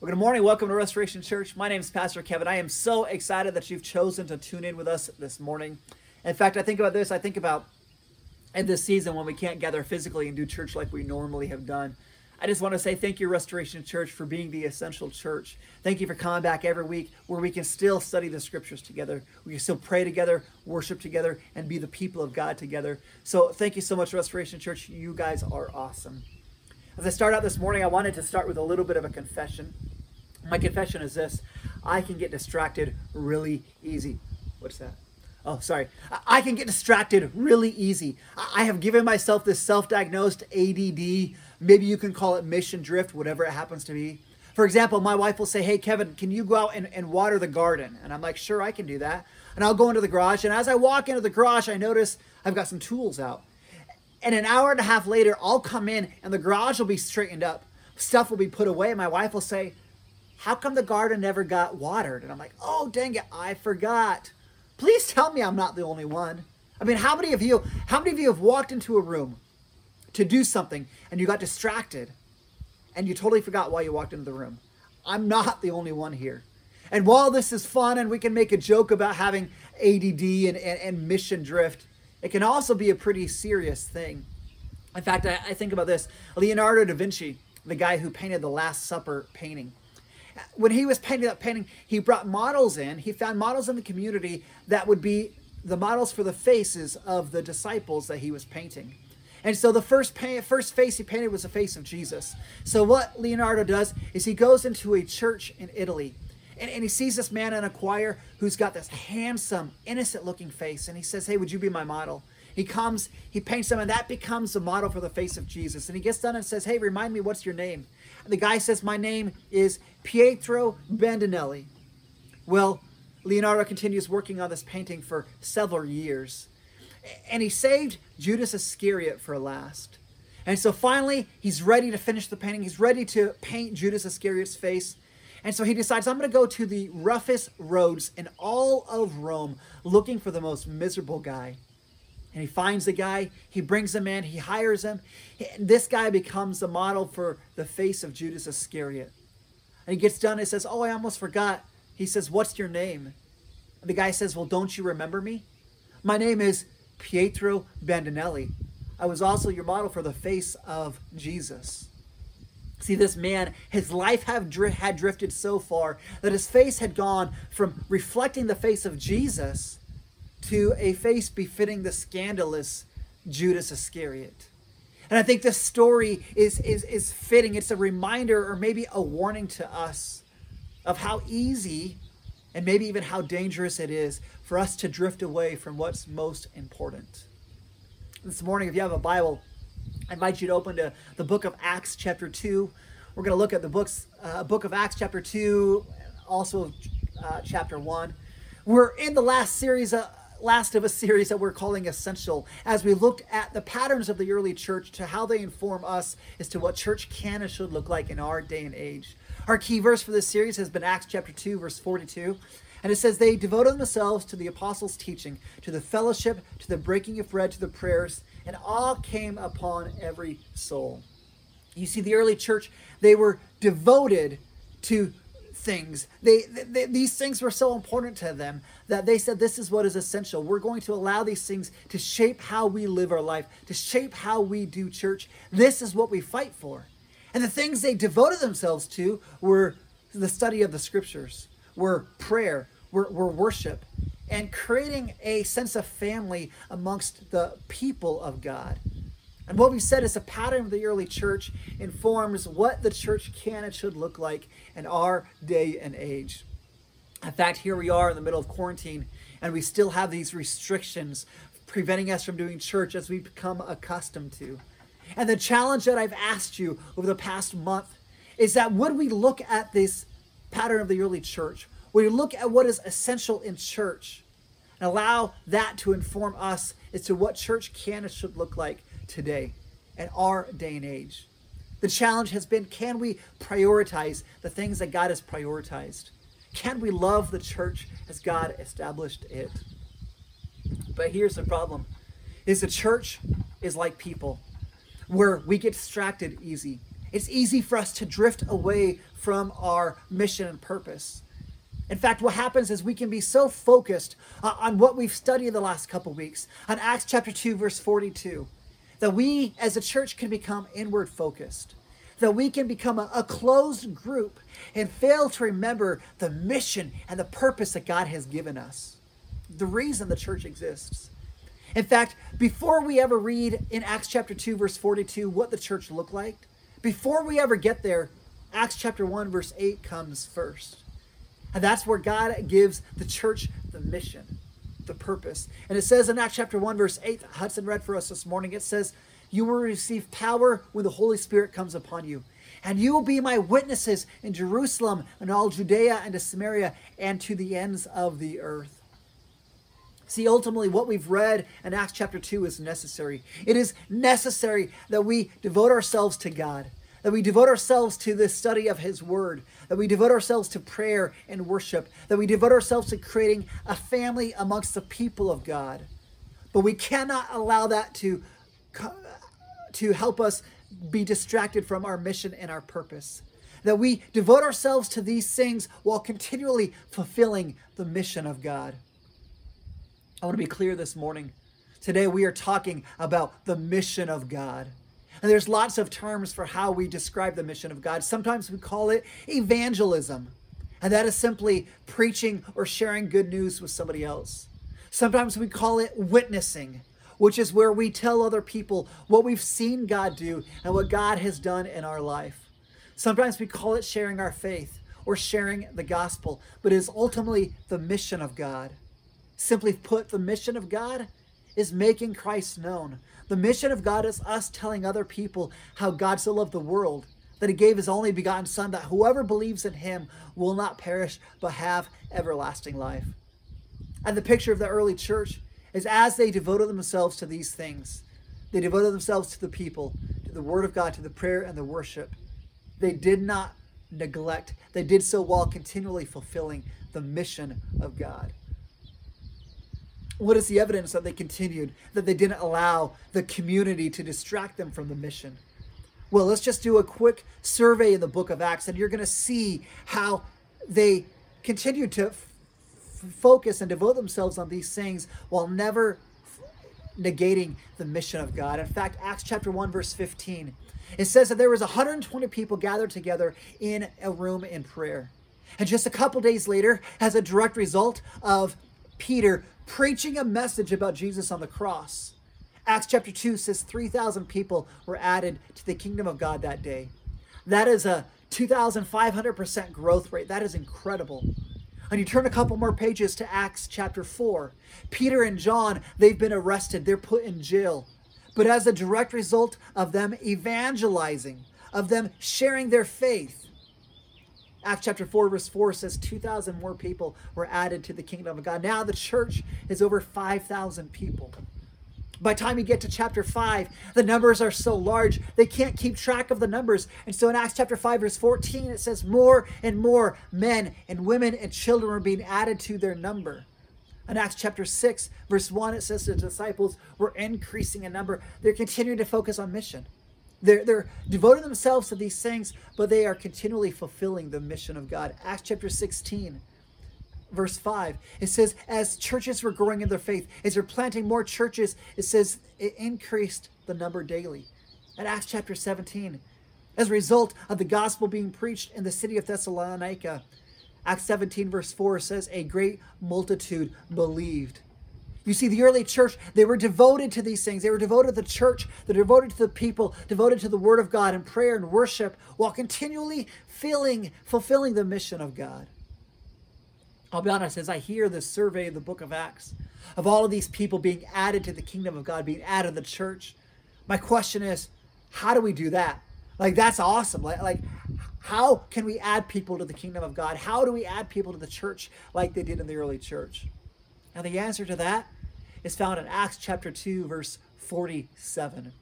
Well, good morning. Welcome to Restoration Church. My name is Pastor Kevin. I am so excited that you've chosen to tune in with us this morning. In fact, I think about this. I think about in this season when we can't gather physically and do church like we normally have done. I just want to say thank you, Restoration Church, for being the essential church. Thank you for coming back every week where we can still study the scriptures together. We can still pray together, worship together, and be the people of God together. So thank you so much, Restoration Church. You guys are awesome. As I start out this morning, I wanted to start with a little bit of a confession. My confession is this I can get distracted really easy. What's that? Oh, sorry. I can get distracted really easy. I have given myself this self diagnosed ADD. Maybe you can call it mission drift, whatever it happens to be. For example, my wife will say, Hey, Kevin, can you go out and, and water the garden? And I'm like, Sure, I can do that. And I'll go into the garage. And as I walk into the garage, I notice I've got some tools out. And an hour and a half later, I'll come in and the garage will be straightened up. Stuff will be put away. And my wife will say, How come the garden never got watered? And I'm like, Oh, dang it, I forgot. Please tell me I'm not the only one. I mean, how many of you, how many of you have walked into a room to do something and you got distracted and you totally forgot why you walked into the room? I'm not the only one here. And while this is fun and we can make a joke about having ADD and, and, and mission drift, it can also be a pretty serious thing. In fact, I, I think about this Leonardo da Vinci, the guy who painted the Last Supper painting. When he was painting that painting, he brought models in. He found models in the community that would be the models for the faces of the disciples that he was painting. And so the first paint, first face he painted was the face of Jesus. So what Leonardo does is he goes into a church in Italy and, and he sees this man in a choir who's got this handsome, innocent looking face. And he says, Hey, would you be my model? He comes, he paints him, and that becomes the model for the face of Jesus. And he gets done and says, Hey, remind me, what's your name? The guy says, My name is Pietro Bandinelli. Well, Leonardo continues working on this painting for several years. And he saved Judas Iscariot for last. And so finally, he's ready to finish the painting. He's ready to paint Judas Iscariot's face. And so he decides, I'm going to go to the roughest roads in all of Rome looking for the most miserable guy. And he finds the guy, he brings him in, he hires him. This guy becomes the model for the face of Judas Iscariot. And he gets done he says, Oh, I almost forgot. He says, What's your name? And the guy says, Well, don't you remember me? My name is Pietro Bandinelli. I was also your model for the face of Jesus. See, this man, his life had, had drifted so far that his face had gone from reflecting the face of Jesus to a face befitting the scandalous Judas Iscariot. And I think this story is, is, is fitting. It's a reminder or maybe a warning to us of how easy and maybe even how dangerous it is for us to drift away from what's most important. This morning, if you have a Bible, I invite you to open to the book of Acts, chapter 2. We're going to look at the books, uh, book of Acts, chapter 2, also uh, chapter 1. We're in the last series, last of a series that we're calling Essential, as we look at the patterns of the early church to how they inform us as to what church can and should look like in our day and age. Our key verse for this series has been Acts chapter 2, verse 42. And it says, They devoted themselves to the apostles' teaching, to the fellowship, to the breaking of bread, to the prayers, and all came upon every soul. You see, the early church, they were devoted to things. They, they, these things were so important to them that they said this is what is essential. We're going to allow these things to shape how we live our life, to shape how we do church. This is what we fight for. And the things they devoted themselves to were the study of the scriptures, were prayer, were, were worship, and creating a sense of family amongst the people of God. And what we've said is a pattern of the early church informs what the church can and should look like in our day and age. In fact, here we are in the middle of quarantine, and we still have these restrictions preventing us from doing church as we've become accustomed to. And the challenge that I've asked you over the past month is that would we look at this pattern of the early church? Would we look at what is essential in church and allow that to inform us as to what church can and should look like today in our day and age. The challenge has been can we prioritize the things that God has prioritized? Can we love the church as God established it? But here's the problem is the church is like people where we get distracted easy it's easy for us to drift away from our mission and purpose. In fact, what happens is we can be so focused uh, on what we've studied the last couple weeks, on Acts chapter 2, verse 42, that we as a church can become inward focused, that we can become a, a closed group and fail to remember the mission and the purpose that God has given us, the reason the church exists. In fact, before we ever read in Acts chapter 2, verse 42, what the church looked like, before we ever get there, Acts chapter 1, verse 8 comes first. And that's where God gives the church the mission, the purpose. And it says in Acts chapter 1, verse 8, Hudson read for us this morning, it says, You will receive power when the Holy Spirit comes upon you. And you will be my witnesses in Jerusalem and all Judea and Samaria and to the ends of the earth. See, ultimately, what we've read in Acts chapter 2 is necessary. It is necessary that we devote ourselves to God, that we devote ourselves to the study of His Word, that we devote ourselves to prayer and worship, that we devote ourselves to creating a family amongst the people of God. But we cannot allow that to, to help us be distracted from our mission and our purpose. That we devote ourselves to these things while continually fulfilling the mission of God. I want to be clear this morning. Today we are talking about the mission of God. And there's lots of terms for how we describe the mission of God. Sometimes we call it evangelism, and that is simply preaching or sharing good news with somebody else. Sometimes we call it witnessing, which is where we tell other people what we've seen God do and what God has done in our life. Sometimes we call it sharing our faith or sharing the gospel, but it is ultimately the mission of God. Simply put, the mission of God is making Christ known. The mission of God is us telling other people how God so loved the world that he gave his only begotten Son, that whoever believes in him will not perish but have everlasting life. And the picture of the early church is as they devoted themselves to these things, they devoted themselves to the people, to the word of God, to the prayer and the worship. They did not neglect, they did so while continually fulfilling the mission of God. What is the evidence that they continued, that they didn't allow the community to distract them from the mission? Well, let's just do a quick survey in the book of Acts, and you're going to see how they continued to f- focus and devote themselves on these things while never f- negating the mission of God. In fact, Acts chapter 1, verse 15, it says that there was 120 people gathered together in a room in prayer. And just a couple days later, as a direct result of Peter preaching a message about Jesus on the cross. Acts chapter 2 says 3,000 people were added to the kingdom of God that day. That is a 2,500% growth rate. That is incredible. And you turn a couple more pages to Acts chapter 4. Peter and John, they've been arrested, they're put in jail. But as a direct result of them evangelizing, of them sharing their faith, Acts chapter 4, verse 4 says 2,000 more people were added to the kingdom of God. Now the church is over 5,000 people. By time you get to chapter 5, the numbers are so large, they can't keep track of the numbers. And so in Acts chapter 5, verse 14, it says, More and more men and women and children were being added to their number. In Acts chapter 6, verse 1, it says the disciples were increasing in number. They're continuing to focus on mission. They're, they're devoting themselves to these things, but they are continually fulfilling the mission of God. Acts chapter 16, verse 5, it says, As churches were growing in their faith, as they're planting more churches, it says it increased the number daily. At Acts chapter 17, as a result of the gospel being preached in the city of Thessalonica, Acts 17, verse 4 says, A great multitude believed. You see, the early church, they were devoted to these things. They were devoted to the church, they're devoted to the people, devoted to the word of God and prayer and worship, while continually feeling, fulfilling the mission of God. I'll be honest, as I hear this survey of the book of Acts, of all of these people being added to the kingdom of God, being added to the church, my question is, how do we do that? Like, that's awesome. Like, like how can we add people to the kingdom of God? How do we add people to the church like they did in the early church? Now, the answer to that is found in Acts chapter 2, verse 47.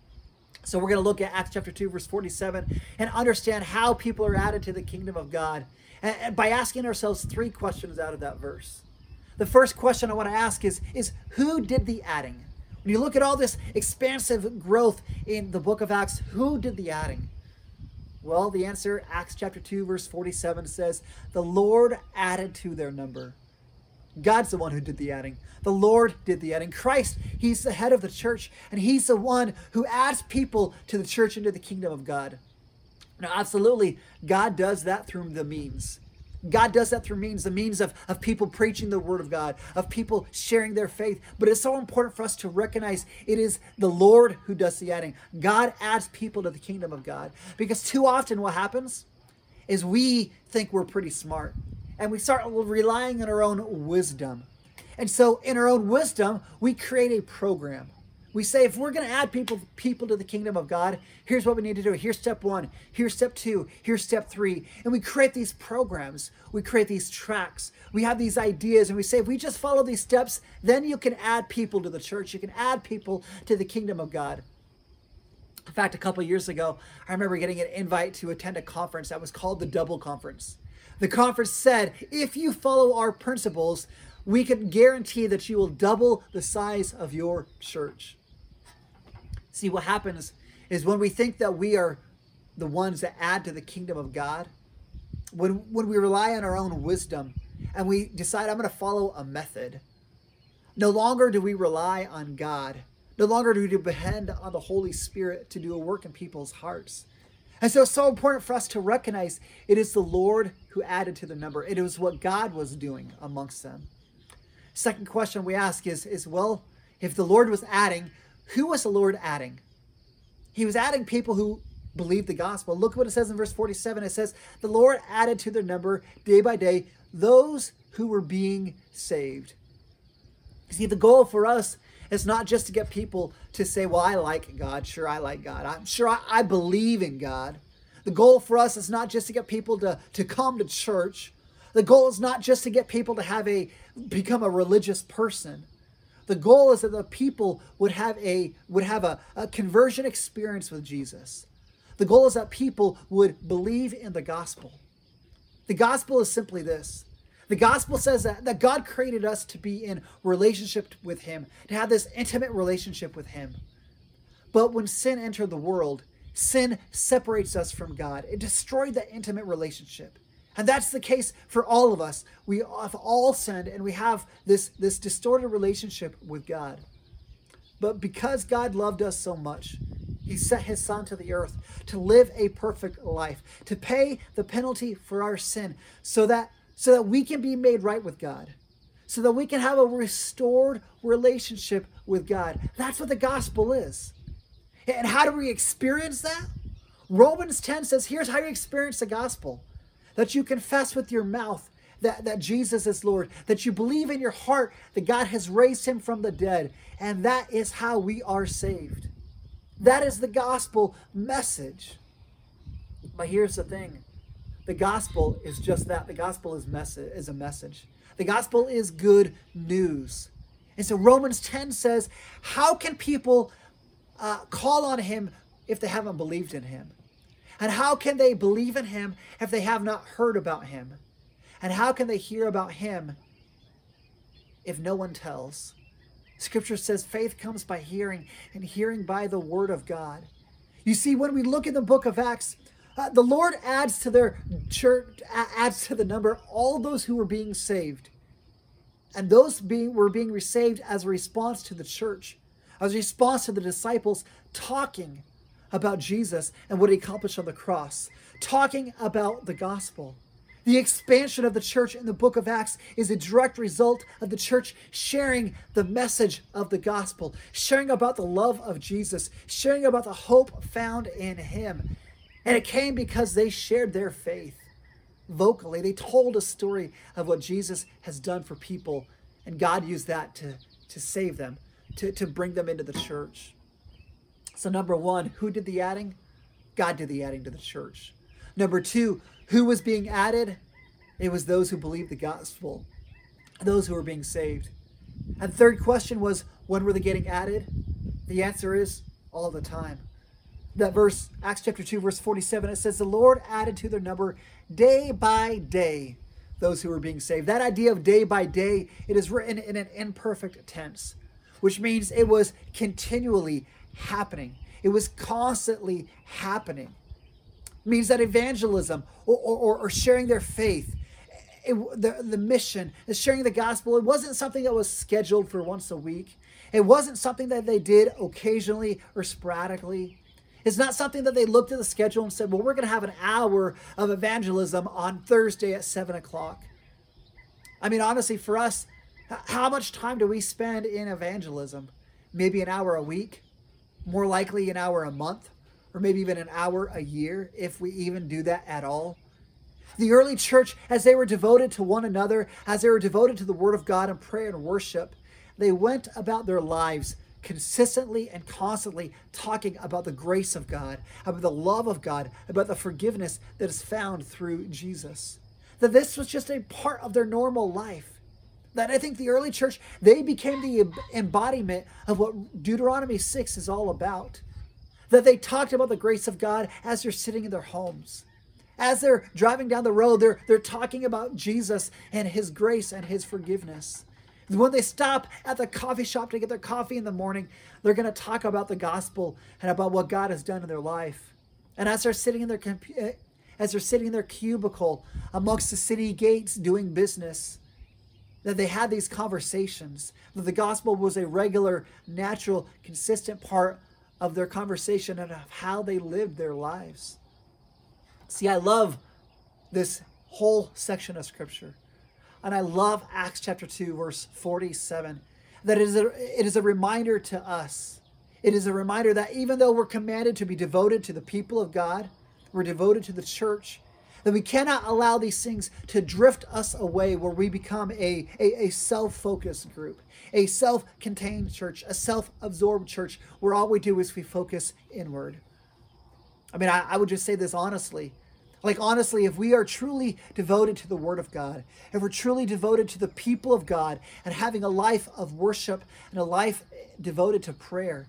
So we're going to look at Acts chapter 2, verse 47, and understand how people are added to the kingdom of God and by asking ourselves three questions out of that verse. The first question I want to ask is, is who did the adding? When you look at all this expansive growth in the book of Acts, who did the adding? Well, the answer, Acts chapter 2, verse 47 says, The Lord added to their number. God's the one who did the adding. The Lord did the adding. Christ, He's the head of the church, and He's the one who adds people to the church into the kingdom of God. Now, absolutely, God does that through the means. God does that through means, the means of, of people preaching the word of God, of people sharing their faith. But it's so important for us to recognize it is the Lord who does the adding. God adds people to the kingdom of God. Because too often what happens is we think we're pretty smart and we start relying on our own wisdom. And so in our own wisdom, we create a program we say if we're going to add people people to the kingdom of God, here's what we need to do. Here's step 1, here's step 2, here's step 3. And we create these programs. We create these tracks. We have these ideas and we say if we just follow these steps, then you can add people to the church. You can add people to the kingdom of God. In fact, a couple years ago, I remember getting an invite to attend a conference that was called the Double Conference. The conference said, if you follow our principles, we can guarantee that you will double the size of your church. See, what happens is when we think that we are the ones that add to the kingdom of God, when, when we rely on our own wisdom and we decide, I'm going to follow a method, no longer do we rely on God. No longer do we depend on the Holy Spirit to do a work in people's hearts. And so it's so important for us to recognize it is the Lord who added to the number. It was what God was doing amongst them. Second question we ask is, is well, if the Lord was adding, who was the Lord adding? He was adding people who believed the gospel. Look what it says in verse 47. It says, The Lord added to their number day by day those who were being saved. You See, the goal for us is not just to get people to say, Well, I like God. Sure, I like God. I'm sure I, I believe in God. The goal for us is not just to get people to, to come to church. The goal is not just to get people to have a become a religious person. The goal is that the people would have a would have a, a conversion experience with Jesus. The goal is that people would believe in the gospel. The gospel is simply this. The gospel says that, that God created us to be in relationship with Him, to have this intimate relationship with Him. But when sin entered the world, sin separates us from God. It destroyed that intimate relationship. And that's the case for all of us. We have all sinned and we have this, this distorted relationship with God. But because God loved us so much, he sent his son to the earth to live a perfect life, to pay the penalty for our sin so that so that we can be made right with God. So that we can have a restored relationship with God. That's what the gospel is. And how do we experience that? Romans 10 says, here's how you experience the gospel that you confess with your mouth that, that Jesus is Lord, that you believe in your heart that God has raised him from the dead, and that is how we are saved. That is the gospel message. But here's the thing the gospel is just that the gospel is, message, is a message, the gospel is good news. And so Romans 10 says, How can people uh, call on him if they haven't believed in him? And how can they believe in him if they have not heard about him? And how can they hear about him if no one tells? Scripture says faith comes by hearing, and hearing by the word of God. You see, when we look in the book of Acts, uh, the Lord adds to their church, adds to the number all those who were being saved. And those being were being received as a response to the church, as a response to the disciples talking about Jesus and what he accomplished on the cross, talking about the gospel. The expansion of the church in the book of Acts is a direct result of the church sharing the message of the gospel, sharing about the love of Jesus, sharing about the hope found in him. And it came because they shared their faith vocally. They told a story of what Jesus has done for people, and God used that to, to save them, to, to bring them into the church. So, number one, who did the adding? God did the adding to the church. Number two, who was being added? It was those who believed the gospel, those who were being saved. And third question was, when were they getting added? The answer is all the time. That verse, Acts chapter 2, verse 47, it says, The Lord added to their number day by day those who were being saved. That idea of day by day, it is written in an imperfect tense, which means it was continually happening. It was constantly happening. means that evangelism or, or, or sharing their faith, it, the, the mission is sharing the gospel. It wasn't something that was scheduled for once a week. It wasn't something that they did occasionally or sporadically. It's not something that they looked at the schedule and said, well, we're going to have an hour of evangelism on Thursday at 7 o'clock. I mean, honestly, for us, how much time do we spend in evangelism? Maybe an hour a week, more likely an hour a month, or maybe even an hour a year, if we even do that at all. The early church, as they were devoted to one another, as they were devoted to the Word of God and prayer and worship, they went about their lives consistently and constantly talking about the grace of God, about the love of God, about the forgiveness that is found through Jesus. That this was just a part of their normal life. That I think the early church, they became the embodiment of what Deuteronomy 6 is all about. That they talked about the grace of God as they're sitting in their homes. As they're driving down the road, they're, they're talking about Jesus and his grace and his forgiveness. When they stop at the coffee shop to get their coffee in the morning, they're going to talk about the gospel and about what God has done in their life. And as they're sitting in their eh, as they're sitting in their cubicle amongst the city gates doing business, that they had these conversations, that the gospel was a regular, natural, consistent part of their conversation and of how they lived their lives. See, I love this whole section of scripture and I love Acts chapter 2, verse 47, that it is a, it is a reminder to us. It is a reminder that even though we're commanded to be devoted to the people of God, we're devoted to the church, that we cannot allow these things to drift us away where we become a, a, a self focused group, a self contained church, a self absorbed church where all we do is we focus inward. I mean, I, I would just say this honestly like, honestly, if we are truly devoted to the Word of God, if we're truly devoted to the people of God and having a life of worship and a life devoted to prayer,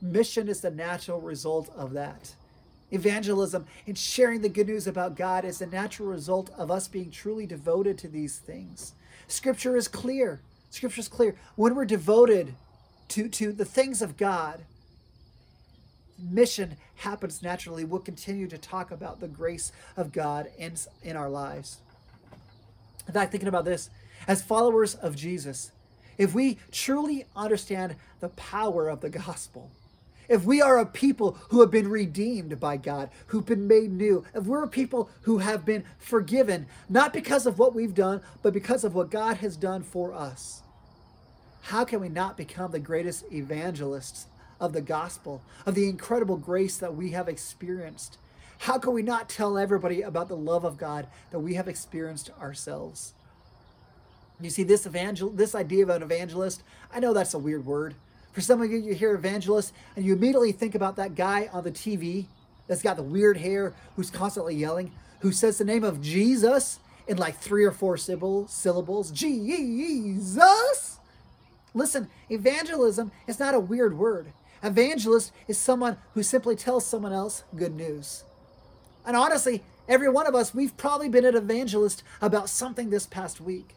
mission is the natural result of that. Evangelism and sharing the good news about God is the natural result of us being truly devoted to these things. Scripture is clear. Scripture is clear. When we're devoted to, to the things of God, mission happens naturally, we'll continue to talk about the grace of God in, in our lives. In fact, thinking about this, as followers of Jesus, if we truly understand the power of the gospel, if we are a people who have been redeemed by God, who've been made new, if we're a people who have been forgiven, not because of what we've done, but because of what God has done for us, how can we not become the greatest evangelists of the gospel, of the incredible grace that we have experienced. How can we not tell everybody about the love of God that we have experienced ourselves? You see, this evangel this idea of an evangelist, I know that's a weird word. For some of you, you hear evangelist and you immediately think about that guy on the TV that's got the weird hair, who's constantly yelling, who says the name of Jesus in like three or four syllables. Jesus! Listen, evangelism is not a weird word. Evangelist is someone who simply tells someone else good news. And honestly, every one of us, we've probably been an evangelist about something this past week.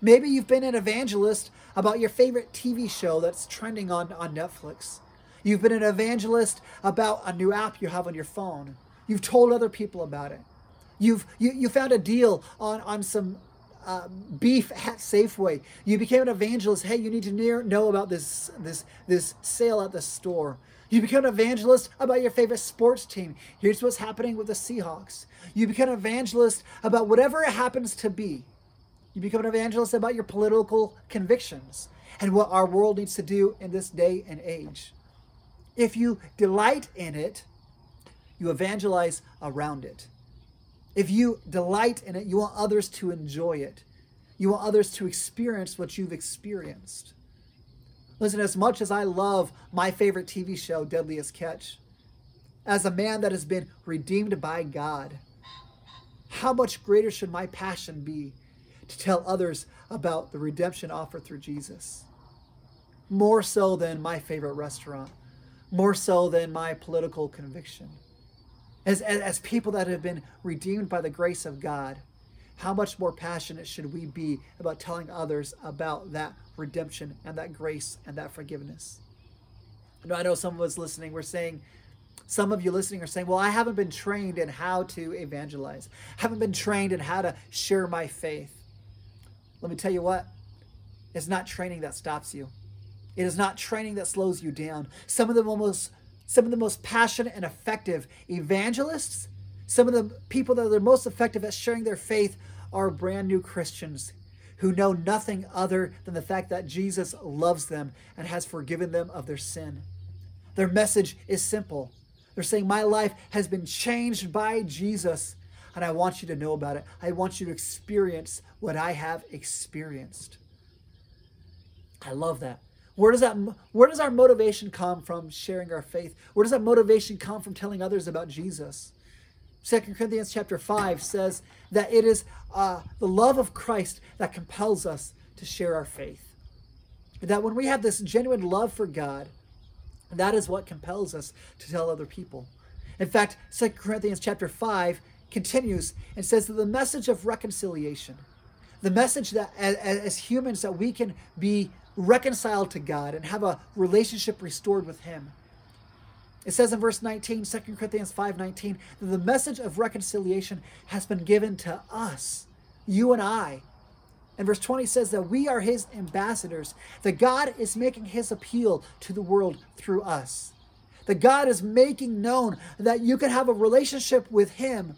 Maybe you've been an evangelist about your favorite TV show that's trending on, on Netflix. You've been an evangelist about a new app you have on your phone. You've told other people about it. You've you, you found a deal on, on some uh, beef at Safeway. You became an evangelist. Hey, you need to near, know about this this this sale at the store. You become an evangelist about your favorite sports team. Here's what's happening with the Seahawks. You become an evangelist about whatever it happens to be. You become an evangelist about your political convictions and what our world needs to do in this day and age. If you delight in it, you evangelize around it. If you delight in it, you want others to enjoy it. You want others to experience what you've experienced. Listen, as much as I love my favorite TV show, Deadliest Catch, as a man that has been redeemed by God, how much greater should my passion be to tell others about the redemption offered through Jesus? More so than my favorite restaurant, more so than my political conviction as, as, as people that have been redeemed by the grace of God, how much more passionate should we be about telling others about that redemption and that grace and that forgiveness? I know some of us listening, we're saying, Some of you listening are saying, Well, I haven't been trained in how to evangelize, I haven't been trained in how to share my faith. Let me tell you what, it's not training that stops you. It is not training that slows you down. Some of the most some of the most passionate and effective evangelists, some of the people that are the most effective at sharing their faith are brand new Christians who know nothing other than the fact that Jesus loves them and has forgiven them of their sin. Their message is simple. They're saying, My life has been changed by Jesus, and I want you to know about it. I want you to experience what I have experienced. I love that. Where does that where does our motivation come from sharing our faith? Where does that motivation come from telling others about Jesus? Second Corinthians chapter 5 says that it is uh, the love of Christ that compels us to share our faith. That when we have this genuine love for God, that is what compels us to tell other people. In fact, Second Corinthians chapter 5 continues and says that the message of reconciliation, the message that as, as humans that we can be reconciled to God and have a relationship restored with Him. It says in verse 19, 2 Corinthians 5:19, that the message of reconciliation has been given to us, you and I. And verse 20 says that we are his ambassadors, that God is making his appeal to the world through us. That God is making known that you can have a relationship with him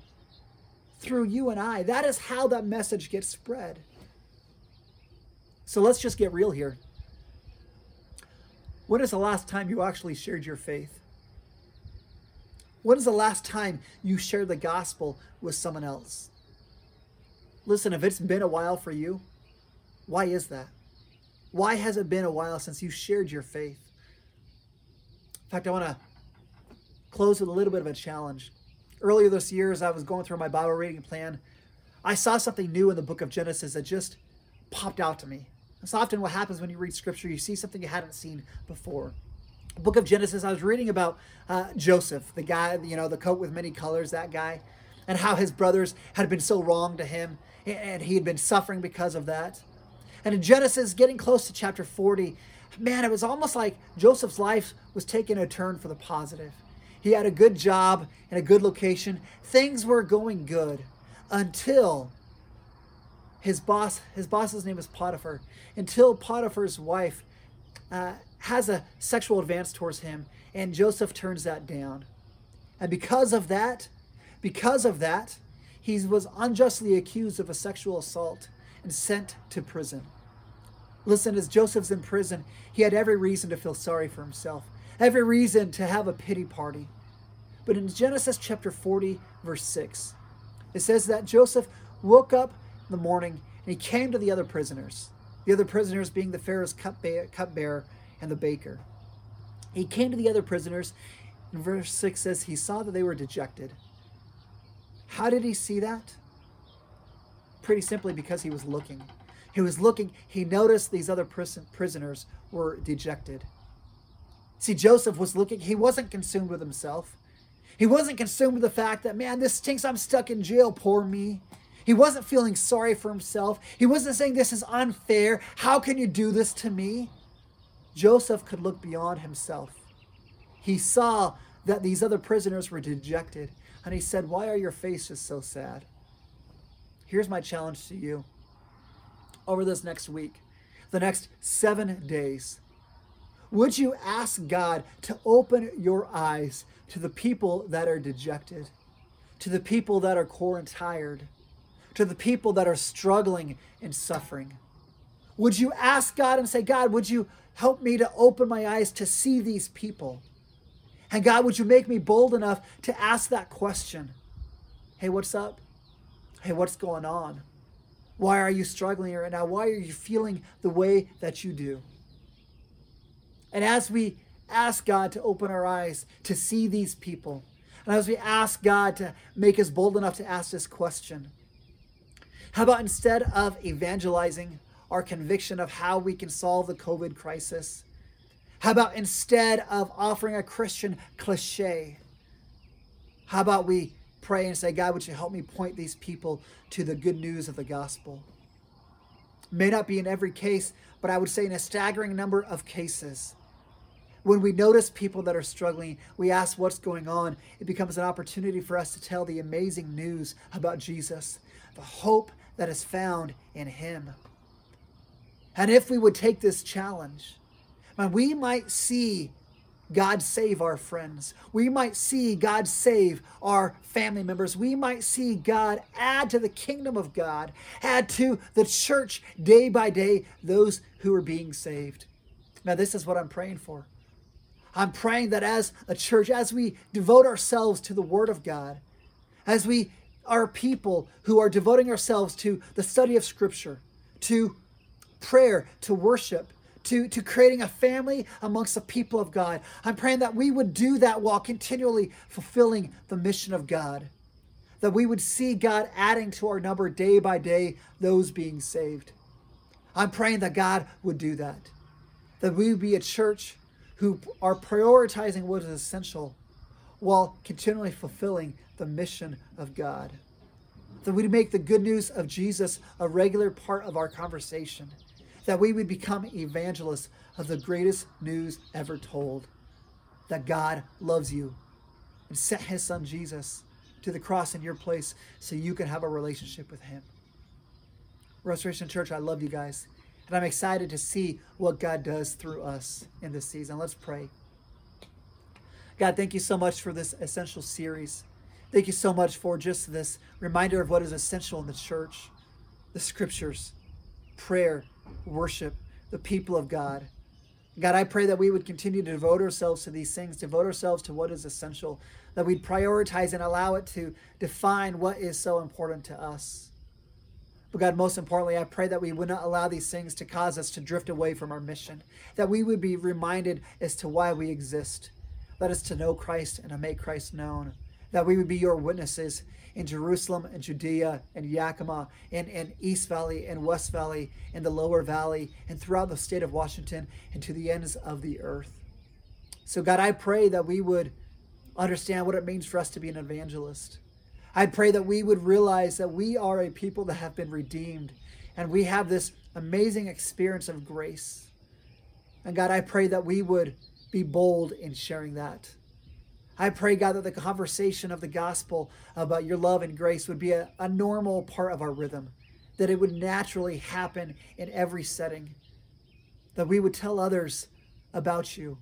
through you and I. That is how that message gets spread. So let's just get real here. When is the last time you actually shared your faith? When is the last time you shared the gospel with someone else? Listen, if it's been a while for you, why is that? Why has it been a while since you shared your faith? In fact, I want to close with a little bit of a challenge. Earlier this year, as I was going through my Bible reading plan, I saw something new in the book of Genesis that just popped out to me. That's often what happens when you read scripture. You see something you hadn't seen before. Book of Genesis, I was reading about uh, Joseph, the guy, you know, the coat with many colors, that guy, and how his brothers had been so wrong to him, and he had been suffering because of that. And in Genesis, getting close to chapter 40, man, it was almost like Joseph's life was taking a turn for the positive. He had a good job in a good location. Things were going good until his boss, his boss's name is Potiphar, until Potiphar's wife uh, has a sexual advance towards him, and Joseph turns that down. And because of that, because of that, he was unjustly accused of a sexual assault and sent to prison. Listen, as Joseph's in prison, he had every reason to feel sorry for himself, every reason to have a pity party. But in Genesis chapter 40, verse 6, it says that Joseph woke up in the morning, and he came to the other prisoners, the other prisoners being the Pharaoh's cupbearer and the baker. He came to the other prisoners, and verse 6 says he saw that they were dejected. How did he see that? Pretty simply because he was looking. He was looking, he noticed these other prisoners were dejected. See, Joseph was looking, he wasn't consumed with himself. He wasn't consumed with the fact that, man, this stinks, I'm stuck in jail, poor me. He wasn't feeling sorry for himself. He wasn't saying, This is unfair. How can you do this to me? Joseph could look beyond himself. He saw that these other prisoners were dejected, and he said, Why are your faces so sad? Here's my challenge to you over this next week, the next seven days. Would you ask God to open your eyes to the people that are dejected, to the people that are poor and tired? To the people that are struggling and suffering? Would you ask God and say, God, would you help me to open my eyes to see these people? And God, would you make me bold enough to ask that question? Hey, what's up? Hey, what's going on? Why are you struggling right now? Why are you feeling the way that you do? And as we ask God to open our eyes to see these people, and as we ask God to make us bold enough to ask this question, how about instead of evangelizing our conviction of how we can solve the COVID crisis? How about instead of offering a Christian cliche? How about we pray and say, God, would you help me point these people to the good news of the gospel? May not be in every case, but I would say in a staggering number of cases, When we notice people that are struggling, we ask what's going on. It becomes an opportunity for us to tell the amazing news about Jesus, the hope that is found in Him. And if we would take this challenge, we might see God save our friends. We might see God save our family members. We might see God add to the kingdom of God, add to the church day by day those who are being saved. Now, this is what I'm praying for. I'm praying that as a church, as we devote ourselves to the Word of God, as we are people who are devoting ourselves to the study of Scripture, to prayer, to worship, to, to creating a family amongst the people of God. I'm praying that we would do that while continually fulfilling the mission of God. That we would see God adding to our number day by day those being saved. I'm praying that God would do that. That we would be a church who are prioritizing what is essential while continually fulfilling the mission of God. That we make the good news of Jesus a regular part of our conversation that we would become evangelists of the greatest news ever told that God loves you and sent his son Jesus to the cross in your place so you can have a relationship with him. Restoration Church, I love you guys. And I'm excited to see what God does through us in this season. Let's pray. God, thank you so much for this essential series. Thank you so much for just this reminder of what is essential in the church the scriptures, prayer, worship, the people of God. God, I pray that we would continue to devote ourselves to these things, devote ourselves to what is essential, that we'd prioritize and allow it to define what is so important to us. But God, most importantly, I pray that we would not allow these things to cause us to drift away from our mission, that we would be reminded as to why we exist. Let us to know Christ and to make Christ known, that we would be your witnesses in Jerusalem and Judea and Yakima and, and East Valley and West Valley and the Lower Valley and throughout the state of Washington and to the ends of the earth. So, God, I pray that we would understand what it means for us to be an evangelist. I pray that we would realize that we are a people that have been redeemed and we have this amazing experience of grace. And God, I pray that we would be bold in sharing that. I pray, God, that the conversation of the gospel about your love and grace would be a, a normal part of our rhythm, that it would naturally happen in every setting, that we would tell others about you,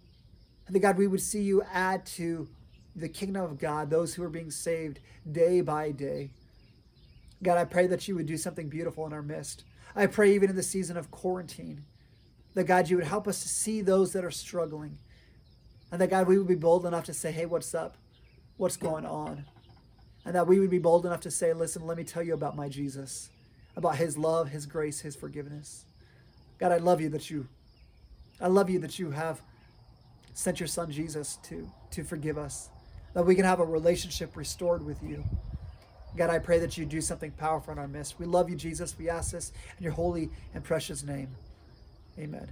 and that, God, we would see you add to the kingdom of God those who are being saved day by day. God, I pray that you would do something beautiful in our midst. I pray, even in the season of quarantine, that God, you would help us to see those that are struggling and that God, we would be bold enough to say, hey, what's up? What's going on? And that we would be bold enough to say, listen, let me tell you about my Jesus, about his love, his grace, his forgiveness. God, I love you that you, I love you that you have sent your son Jesus to, to forgive us, that we can have a relationship restored with you. God, I pray that you do something powerful in our midst. We love you, Jesus. We ask this in your holy and precious name. Amen.